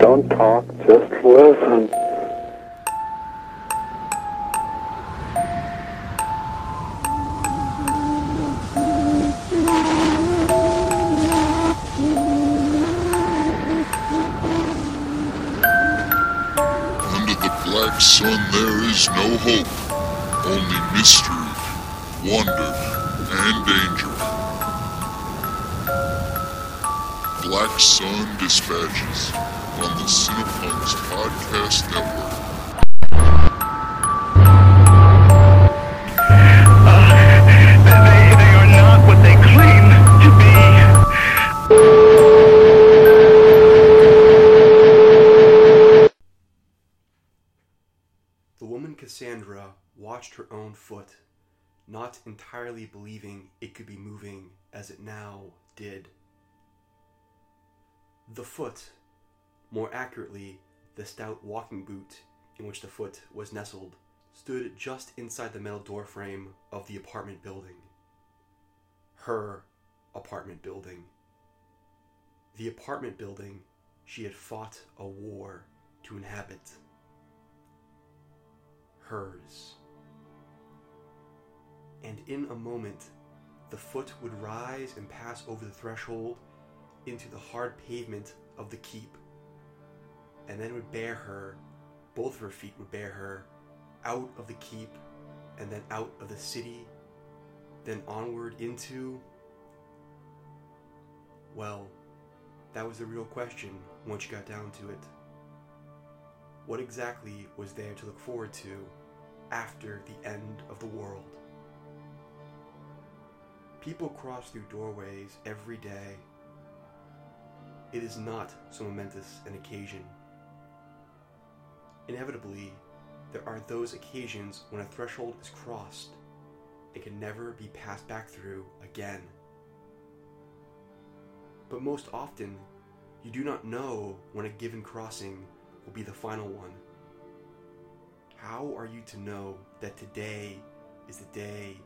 Don't talk, just listen. Dispatches on the Cinepunx Podcast Network. Cassandra watched her own foot, not entirely believing it could be moving as it now did. The foot, more accurately, the stout walking boot in which the foot was nestled, stood just inside the metal doorframe of the apartment building. Her apartment building. The apartment building she had fought a war to inhabit hers. And in a moment, the foot would rise and pass over the threshold into the hard pavement of the keep, and then would bear her, both of her feet would bear her, out of the keep, and then out of the city, then onward into. Well, that was the real question once you got down to it. What exactly was there to look forward to after the end of the world? People cross through doorways every day. It is not so momentous an occasion. Inevitably, there are those occasions when a threshold is crossed and can never be passed back through again. But most often, you do not know when a given crossing will be the final one. How are you to know that today is the day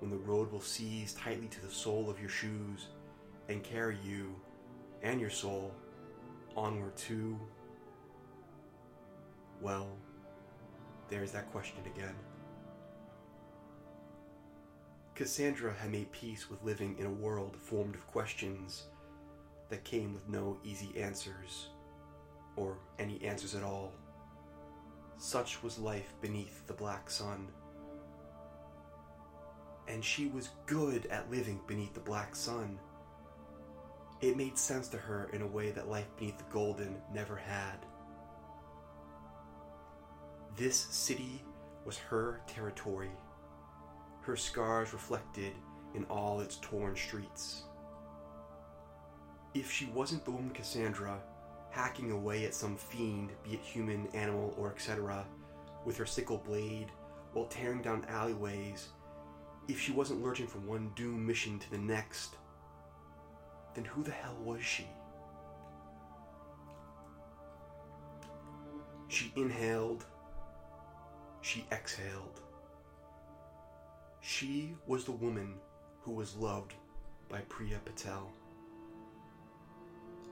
when the road will seize tightly to the sole of your shoes and carry you and your soul onward to. Well, there's that question again. Cassandra had made peace with living in a world formed of questions that came with no easy answers, or any answers at all. Such was life beneath the black sun. And she was good at living beneath the black sun. It made sense to her in a way that life beneath the golden never had. This city was her territory, her scars reflected in all its torn streets. If she wasn't the woman Cassandra, hacking away at some fiend, be it human, animal, or etc., with her sickle blade, while tearing down alleyways, if she wasn't lurching from one doom mission to the next, then who the hell was she? She inhaled, she exhaled. She was the woman who was loved by Priya Patel.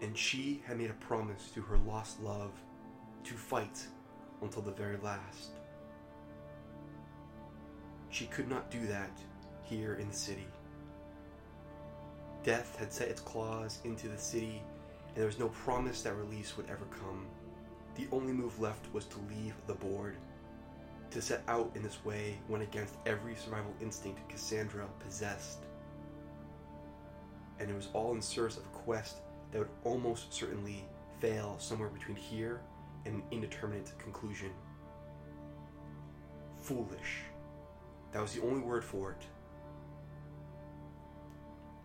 And she had made a promise to her lost love to fight until the very last. She could not do that here in the city. Death had set its claws into the city, and there was no promise that release would ever come. The only move left was to leave the board. To set out in this way went against every survival instinct Cassandra possessed. And it was all in service of a quest that would almost certainly fail somewhere between here and an indeterminate conclusion. Foolish. That was the only word for it.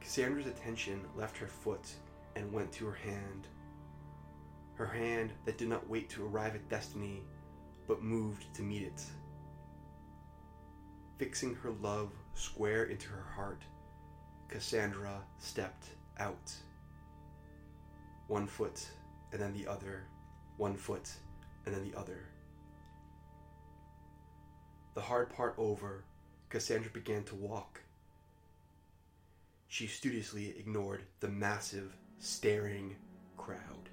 Cassandra's attention left her foot and went to her hand. Her hand that did not wait to arrive at destiny, but moved to meet it. Fixing her love square into her heart, Cassandra stepped out. One foot, and then the other, one foot, and then the other. The hard part over, Cassandra began to walk. She studiously ignored the massive, staring crowd.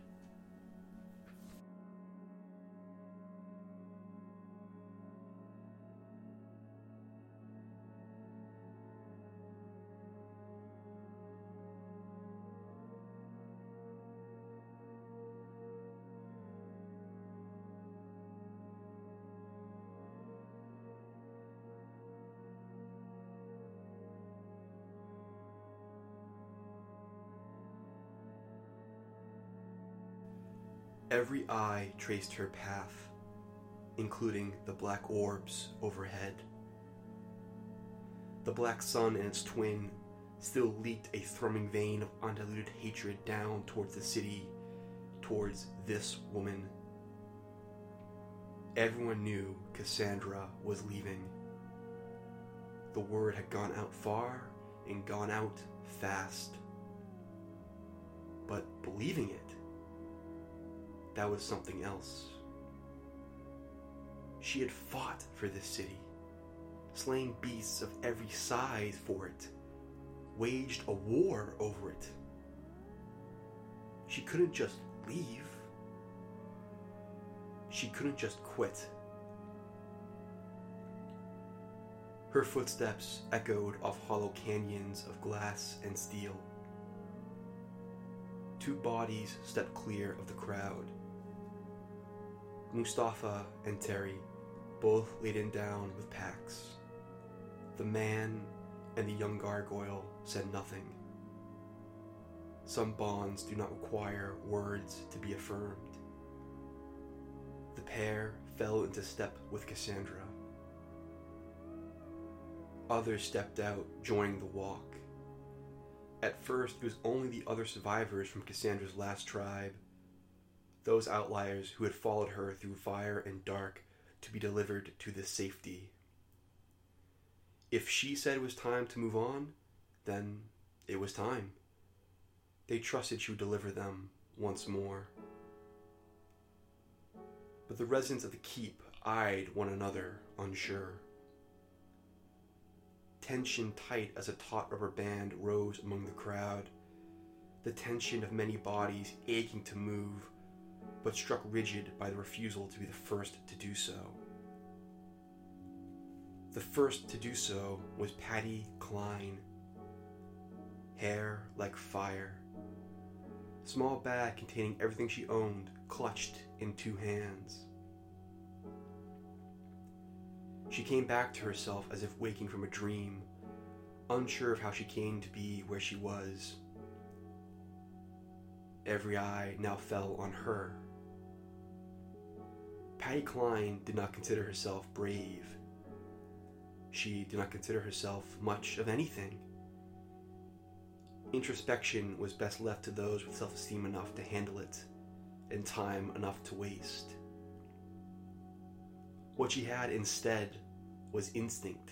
Every eye traced her path, including the black orbs overhead. The black sun and its twin still leaked a thrumming vein of undiluted hatred down towards the city, towards this woman. Everyone knew Cassandra was leaving. The word had gone out far and gone out fast. But believing it, that was something else. She had fought for this city, slaying beasts of every size for it, waged a war over it. She couldn't just leave. She couldn't just quit. Her footsteps echoed off hollow canyons of glass and steel. Two bodies stepped clear of the crowd. Mustafa and Terry both laden down with packs. The man and the young gargoyle said nothing. Some bonds do not require words to be affirmed. The pair fell into step with Cassandra. Others stepped out, joining the walk. At first, it was only the other survivors from Cassandra's last tribe, those outliers who had followed her through fire and dark to be delivered to this safety. If she said it was time to move on, then it was time. They trusted she would deliver them once more. But the residents of the keep eyed one another, unsure. Tension tight as a taut rubber band rose among the crowd, the tension of many bodies aching to move, but struck rigid by the refusal to be the first to do so. The first to do so was Patty Klein. Hair like fire. Small bag containing everything she owned, clutched in two hands. She came back to herself as if waking from a dream, unsure of how she came to be where she was. Every eye now fell on her. Patty Klein did not consider herself brave. She did not consider herself much of anything. Introspection was best left to those with self esteem enough to handle it and time enough to waste. What she had instead was instinct.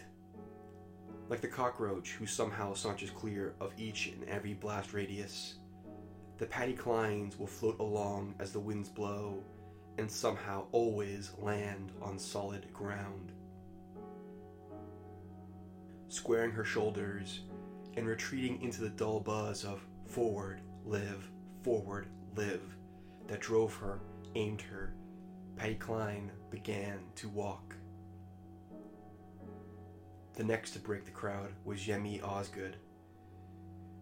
Like the cockroach who somehow saunters clear of each and every blast radius, the Patty Kleins will float along as the winds blow and somehow always land on solid ground. Squaring her shoulders and retreating into the dull buzz of forward, live, forward, live that drove her, aimed her, Patty Klein began to walk. The next to break the crowd was Yemi Osgood.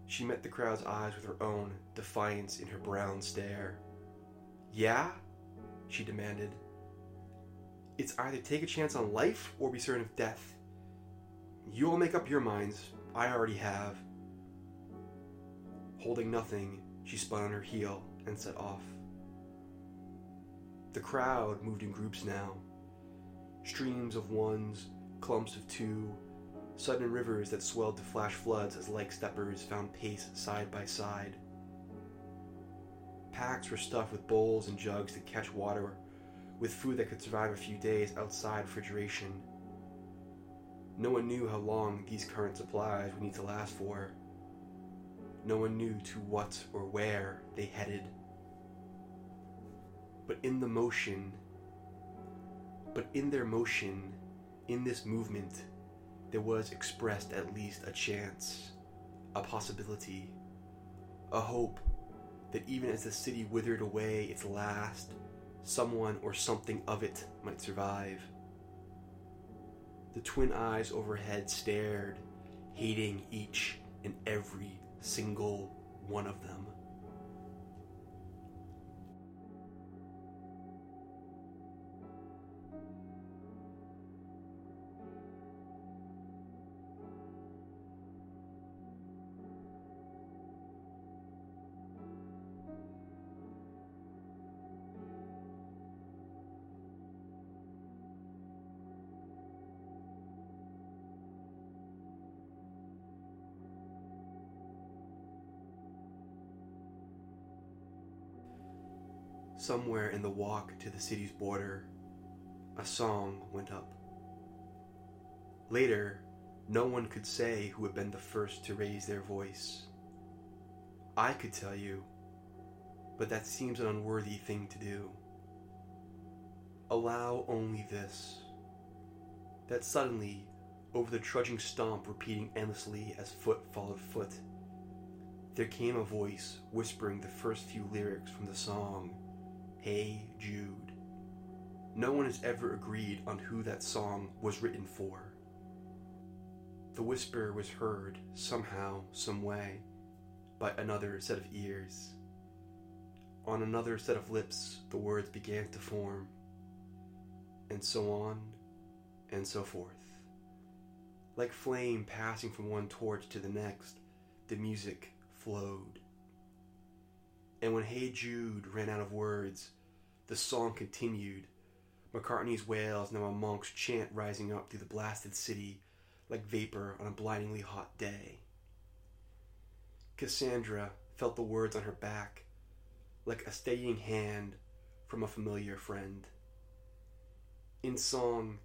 She met the crowd's eyes with her own, defiance in her brown stare. Yeah? She demanded. It's either take a chance on life or be certain of death. You all make up your minds. I already have. Holding nothing, she spun on her heel and set off. The crowd moved in groups now. Streams of ones, clumps of two, sudden rivers that swelled to flash floods as like steppers found pace side by side. Packs were stuffed with bowls and jugs to catch water, with food that could survive a few days outside refrigeration. No one knew how long these current supplies would need to last for. No one knew to what or where they headed. But in the motion, but in their motion, in this movement, there was expressed at least a chance, a possibility, a hope that even as the city withered away its last, someone or something of it might survive. The twin eyes overhead stared, hating each and every single one of them. Somewhere in the walk to the city's border, a song went up. Later, no one could say who had been the first to raise their voice. I could tell you, but that seems an unworthy thing to do. Allow only this that suddenly, over the trudging stomp repeating endlessly as foot followed foot, there came a voice whispering the first few lyrics from the song, Hey Jude. No one has ever agreed on who that song was written for. The whisper was heard somehow, some way, by another set of ears. On another set of lips, the words began to form, and so on and so forth. Like flame passing from one torch to the next, the music flowed. And when Hey Jude ran out of words, the song continued. McCartney's wails, now a monk's chant rising up through the blasted city like vapor on a blindingly hot day. Cassandra felt the words on her back like a steadying hand from a familiar friend. In song,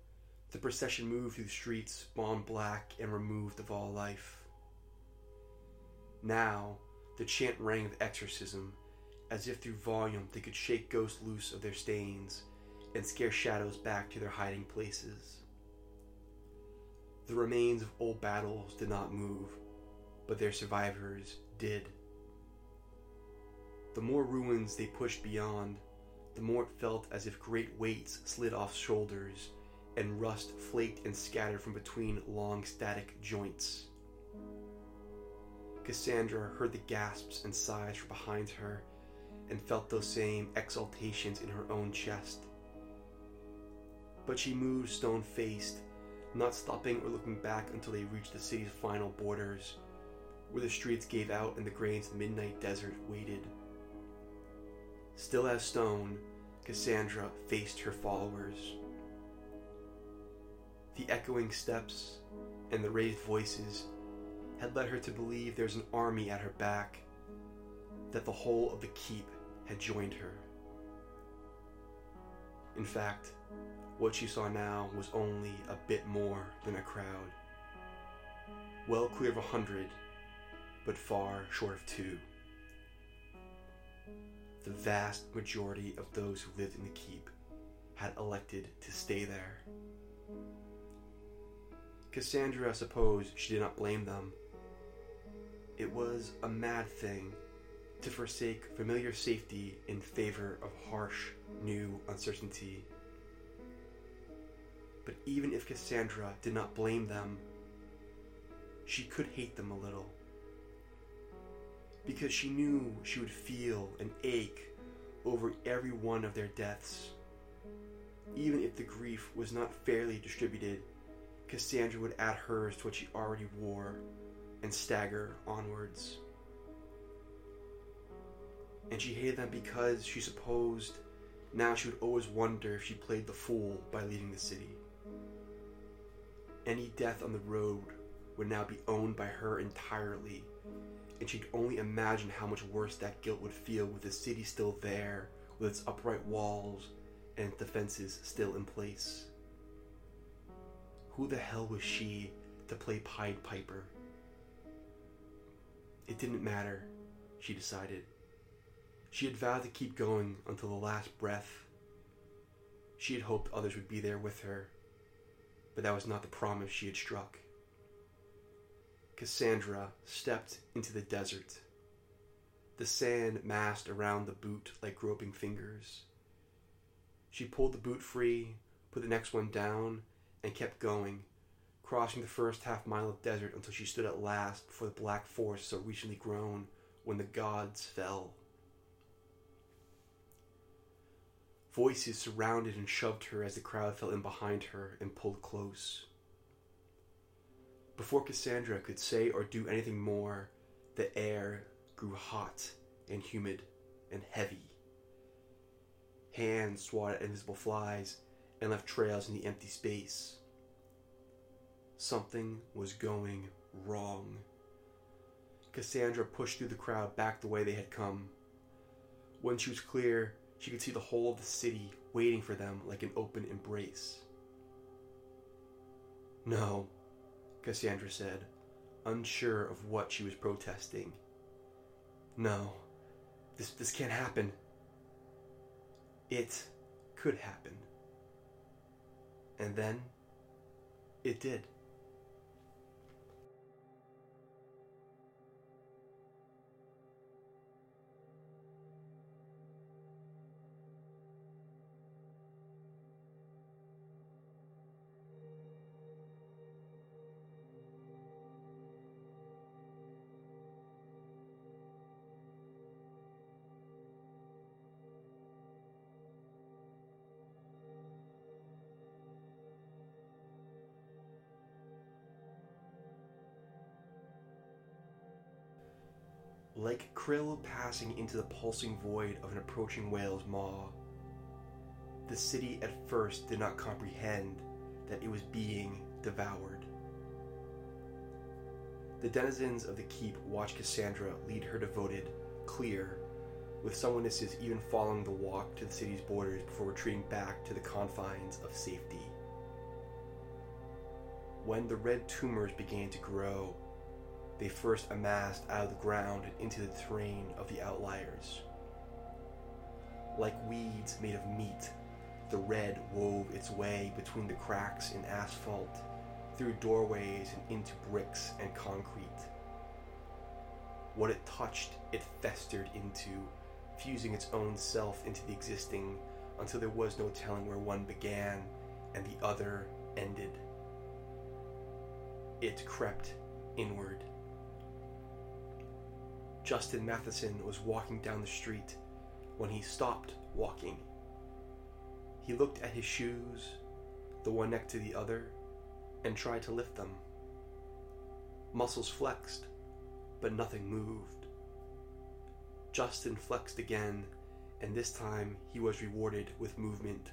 the procession moved through the streets, bombed black and removed of all life. Now, the chant rang of exorcism, as if through volume they could shake ghosts loose of their stains and scare shadows back to their hiding places. The remains of old battles did not move, but their survivors did. The more ruins they pushed beyond, the more it felt as if great weights slid off shoulders and rust flaked and scattered from between long static joints. Cassandra heard the gasps and sighs from behind her and felt those same exaltations in her own chest. But she moved stone faced, not stopping or looking back until they reached the city's final borders, where the streets gave out and the grain's midnight desert waited. Still as stone, Cassandra faced her followers. The echoing steps and the raised voices had led her to believe there was an army at her back, that the whole of the keep had joined her. In fact, what she saw now was only a bit more than a crowd. Well clear of a hundred, but far short of two. The vast majority of those who lived in the keep had elected to stay there. Cassandra supposed she did not blame them. It was a mad thing to forsake familiar safety in favor of harsh, new uncertainty. But even if Cassandra did not blame them, she could hate them a little. Because she knew she would feel an ache over every one of their deaths. Even if the grief was not fairly distributed Cassandra would add hers to what she already wore and stagger onwards. And she hated them because she supposed now she would always wonder if she played the fool by leaving the city. Any death on the road would now be owned by her entirely, and she'd only imagine how much worse that guilt would feel with the city still there, with its upright walls and its defenses still in place. Who the hell was she to play Pied Piper? It didn't matter, she decided. She had vowed to keep going until the last breath. She had hoped others would be there with her, but that was not the promise she had struck. Cassandra stepped into the desert. The sand massed around the boot like groping fingers. She pulled the boot free, put the next one down, and kept going, crossing the first half mile of desert until she stood at last before the black forest so recently grown when the gods fell. Voices surrounded and shoved her as the crowd fell in behind her and pulled close. Before Cassandra could say or do anything more, the air grew hot and humid and heavy. Hands swatted at invisible flies and left trails in the empty space. Something was going wrong. Cassandra pushed through the crowd back the way they had come. When she was clear, She could see the whole of the city waiting for them like an open embrace. No, Cassandra said, unsure of what she was protesting. No, this, this can't happen. It could happen. And then it did. Like krill passing into the pulsing void of an approaching whale's maw. The city at first did not comprehend that it was being devoured. The denizens of the keep watched Cassandra lead her devoted, clear, with some witnesses even following the walk to the city's borders before retreating back to the confines of safety. When the red tumors began to grow, they first amassed out of the ground and into the terrain of the outliers. Like weeds made of meat, the red wove its way between the cracks in asphalt, through doorways and into bricks and concrete. What it touched, it festered into, fusing its own self into the existing until there was no telling where one began and the other ended. It crept inward Justin Matheson was walking down the street when he stopped walking. He looked at his shoes, the one next to the other, and tried to lift them. Muscles flexed, but nothing moved. Justin flexed again, and this time he was rewarded with movement.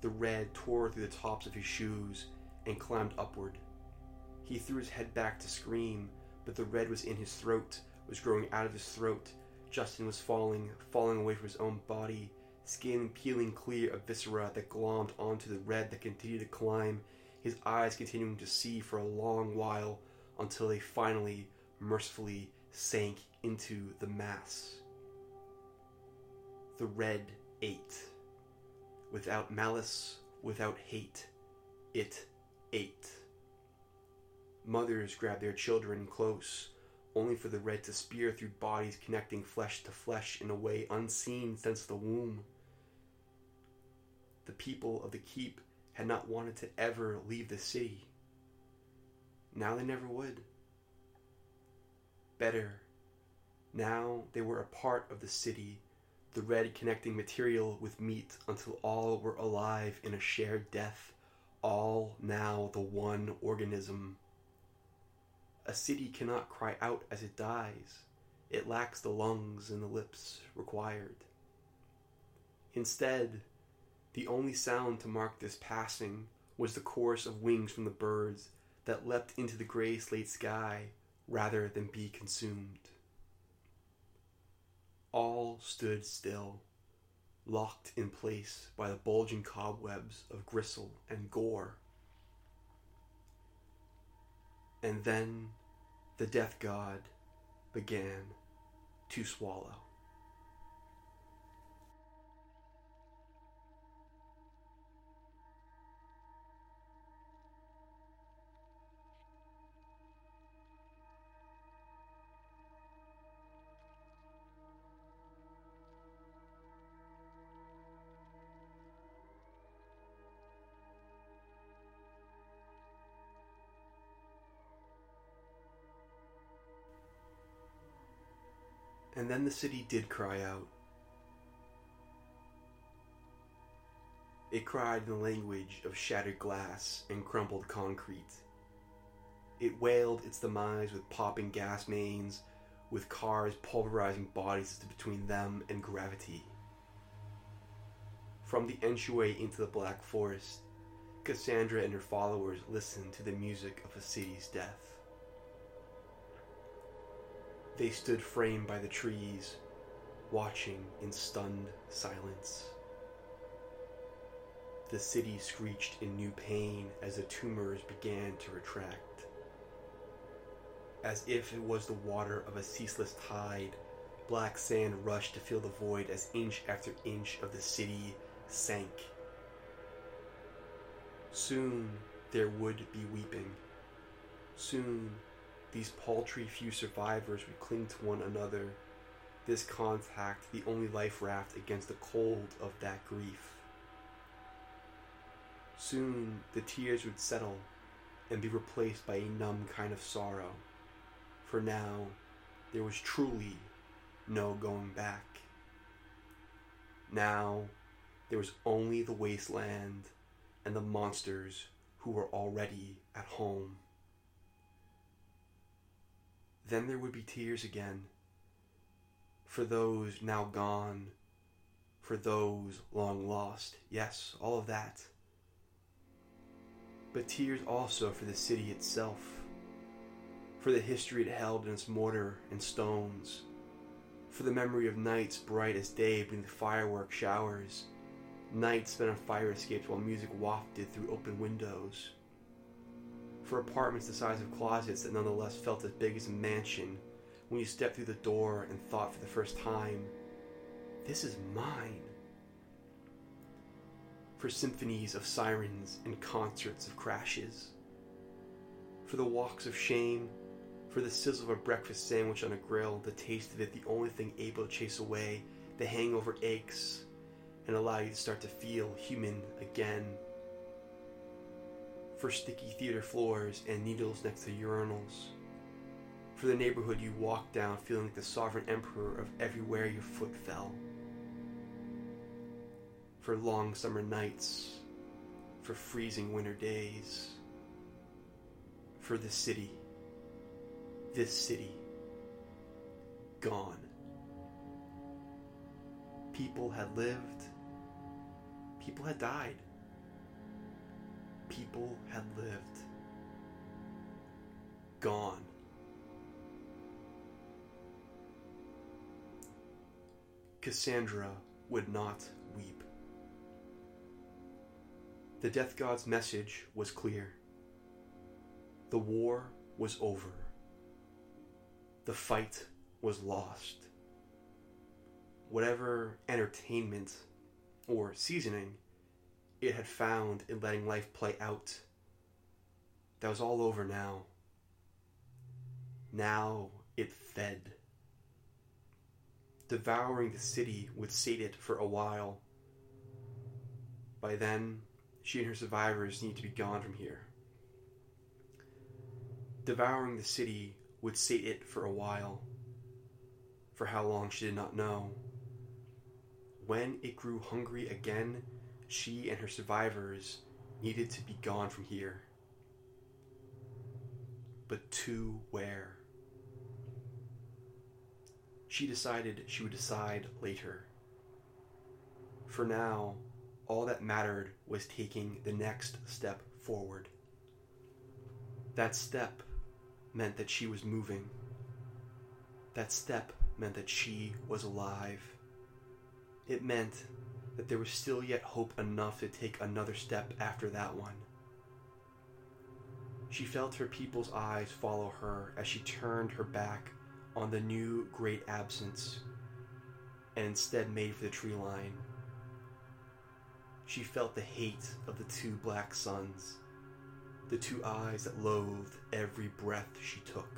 The red tore through the tops of his shoes and climbed upward. He threw his head back to scream, but the red was in his throat was growing out of his throat. Justin was falling, falling away from his own body, skin peeling clear of viscera that glommed onto the red that continued to climb, his eyes continuing to see for a long while until they finally, mercifully sank into the mass. The red ate. Without malice, without hate, it ate. Mothers grabbed their children close, only for the red to spear through bodies connecting flesh to flesh in a way unseen since the womb. The people of the keep had not wanted to ever leave the city. Now they never would. Better. Now they were a part of the city, the red connecting material with meat until all were alive in a shared death, all now the one organism. A city cannot cry out as it dies. It lacks the lungs and the lips required. Instead, the only sound to mark this passing was the chorus of wings from the birds that leapt into the gray slate sky rather than be consumed. All stood still, locked in place by the bulging cobwebs of gristle and gore. And then the death god began to swallow. And then the city did cry out. It cried in the language of shattered glass and crumbled concrete. It wailed its demise with popping gas mains, with cars pulverizing bodies between them and gravity. From the entryway into the Black Forest, Cassandra and her followers listened to the music of a city's death. They stood framed by the trees, watching in stunned silence. The city screeched in new pain as the tumors began to retract. As if it was the water of a ceaseless tide, black sand rushed to fill the void as inch after inch of the city sank. Soon there would be weeping. Soon these paltry few survivors would cling to one another, this contact the only life raft against the cold of that grief. Soon the tears would settle and be replaced by a numb kind of sorrow, for now there was truly no going back. Now there was only the wasteland and the monsters who were already at home. Then there would be tears again for those now gone, for those long lost. Yes, all of that. But tears also for the city itself, for the history it held in its mortar and stones, for the memory of nights bright as day beneath the firework showers, nights spent on fire escapes while music wafted through open windows for apartments the size of closets that nonetheless felt as big as a mansion when you stepped through the door and thought for the first time, this is mine. For symphonies of sirens and concerts of crashes. For the walks of shame, for the sizzle of a breakfast sandwich on a grill, the taste of it the only thing able to chase away the hangover aches and allow you to start to feel human again for sticky theater floors and needles next to urinals. For the neighborhood you walked down feeling like the sovereign emperor of everywhere your foot fell. For long summer nights. For freezing winter days. For the city. This city. Gone. People had lived. People had died people had lived. Gone. Cassandra would not weep. The death god's message was clear. The war was over. The fight was lost. Whatever entertainment or seasoning it had found in letting life play out. That was all over now. Now it fed. Devouring the city would sate it for a while. By then, she and her survivors need to be gone from here. Devouring the city would sate it for a while. For how long she did not know. When it grew hungry again, she and her survivors needed to be gone from here. But to where? She decided she would decide later. For now, all that mattered was taking the next step forward. That step meant that she was moving. That step meant that she was alive. It meant that there was still yet hope enough to take another step after that one. She felt her people's eyes follow her as she turned her back on the new great absence and instead made for the tree line. She felt the hate of the two black suns, the two eyes that loathed every breath she took.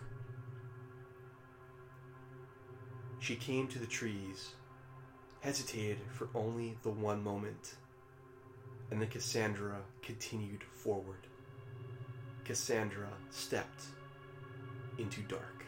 She came to the trees hesitated for only the one moment, and then Cassandra continued forward. Cassandra stepped into dark.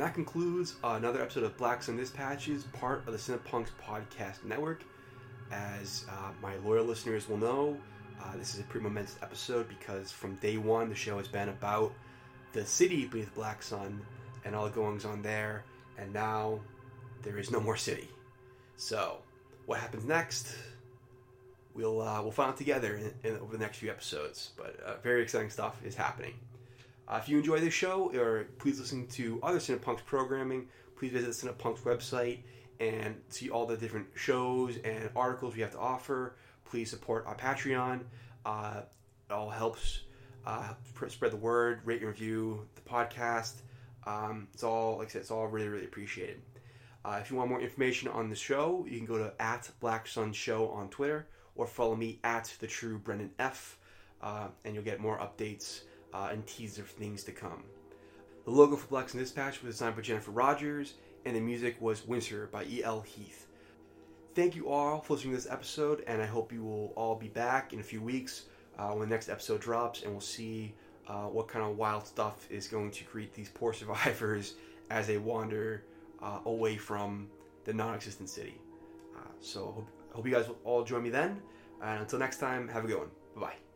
And that concludes uh, another episode of Black Sun Dispatches, part of the Cinepunx Podcast Network. As uh, my loyal listeners will know, uh, this is a pretty momentous episode because from day one, the show has been about the city beneath Black Sun and all the goings on there, and now there is no more city. So, what happens next? We'll uh, we'll find out together in, in, over the next few episodes. But uh, very exciting stuff is happening. Uh, if you enjoy this show, or please listen to other Cinepunx programming, please visit the Cinepunx website and see all the different shows and articles we have to offer. Please support our Patreon. Uh, it all helps uh, spread the word, rate and review the podcast. Um, it's all, like I said, it's all really, really appreciated. Uh, if you want more information on the show, you can go to at Black Sun Show on Twitter or follow me at the True Brendan F, uh, and you'll get more updates uh, and teaser of things to come. The logo for Black Sun Dispatch was designed by Jennifer Rogers, and the music was Winter by E.L. Heath. Thank you all for listening to this episode, and I hope you will all be back in a few weeks uh, when the next episode drops, and we'll see uh, what kind of wild stuff is going to greet these poor survivors as they wander uh, away from the non-existent city. Uh, so hope, hope you guys will all join me then. And until next time, have a good one. Bye bye.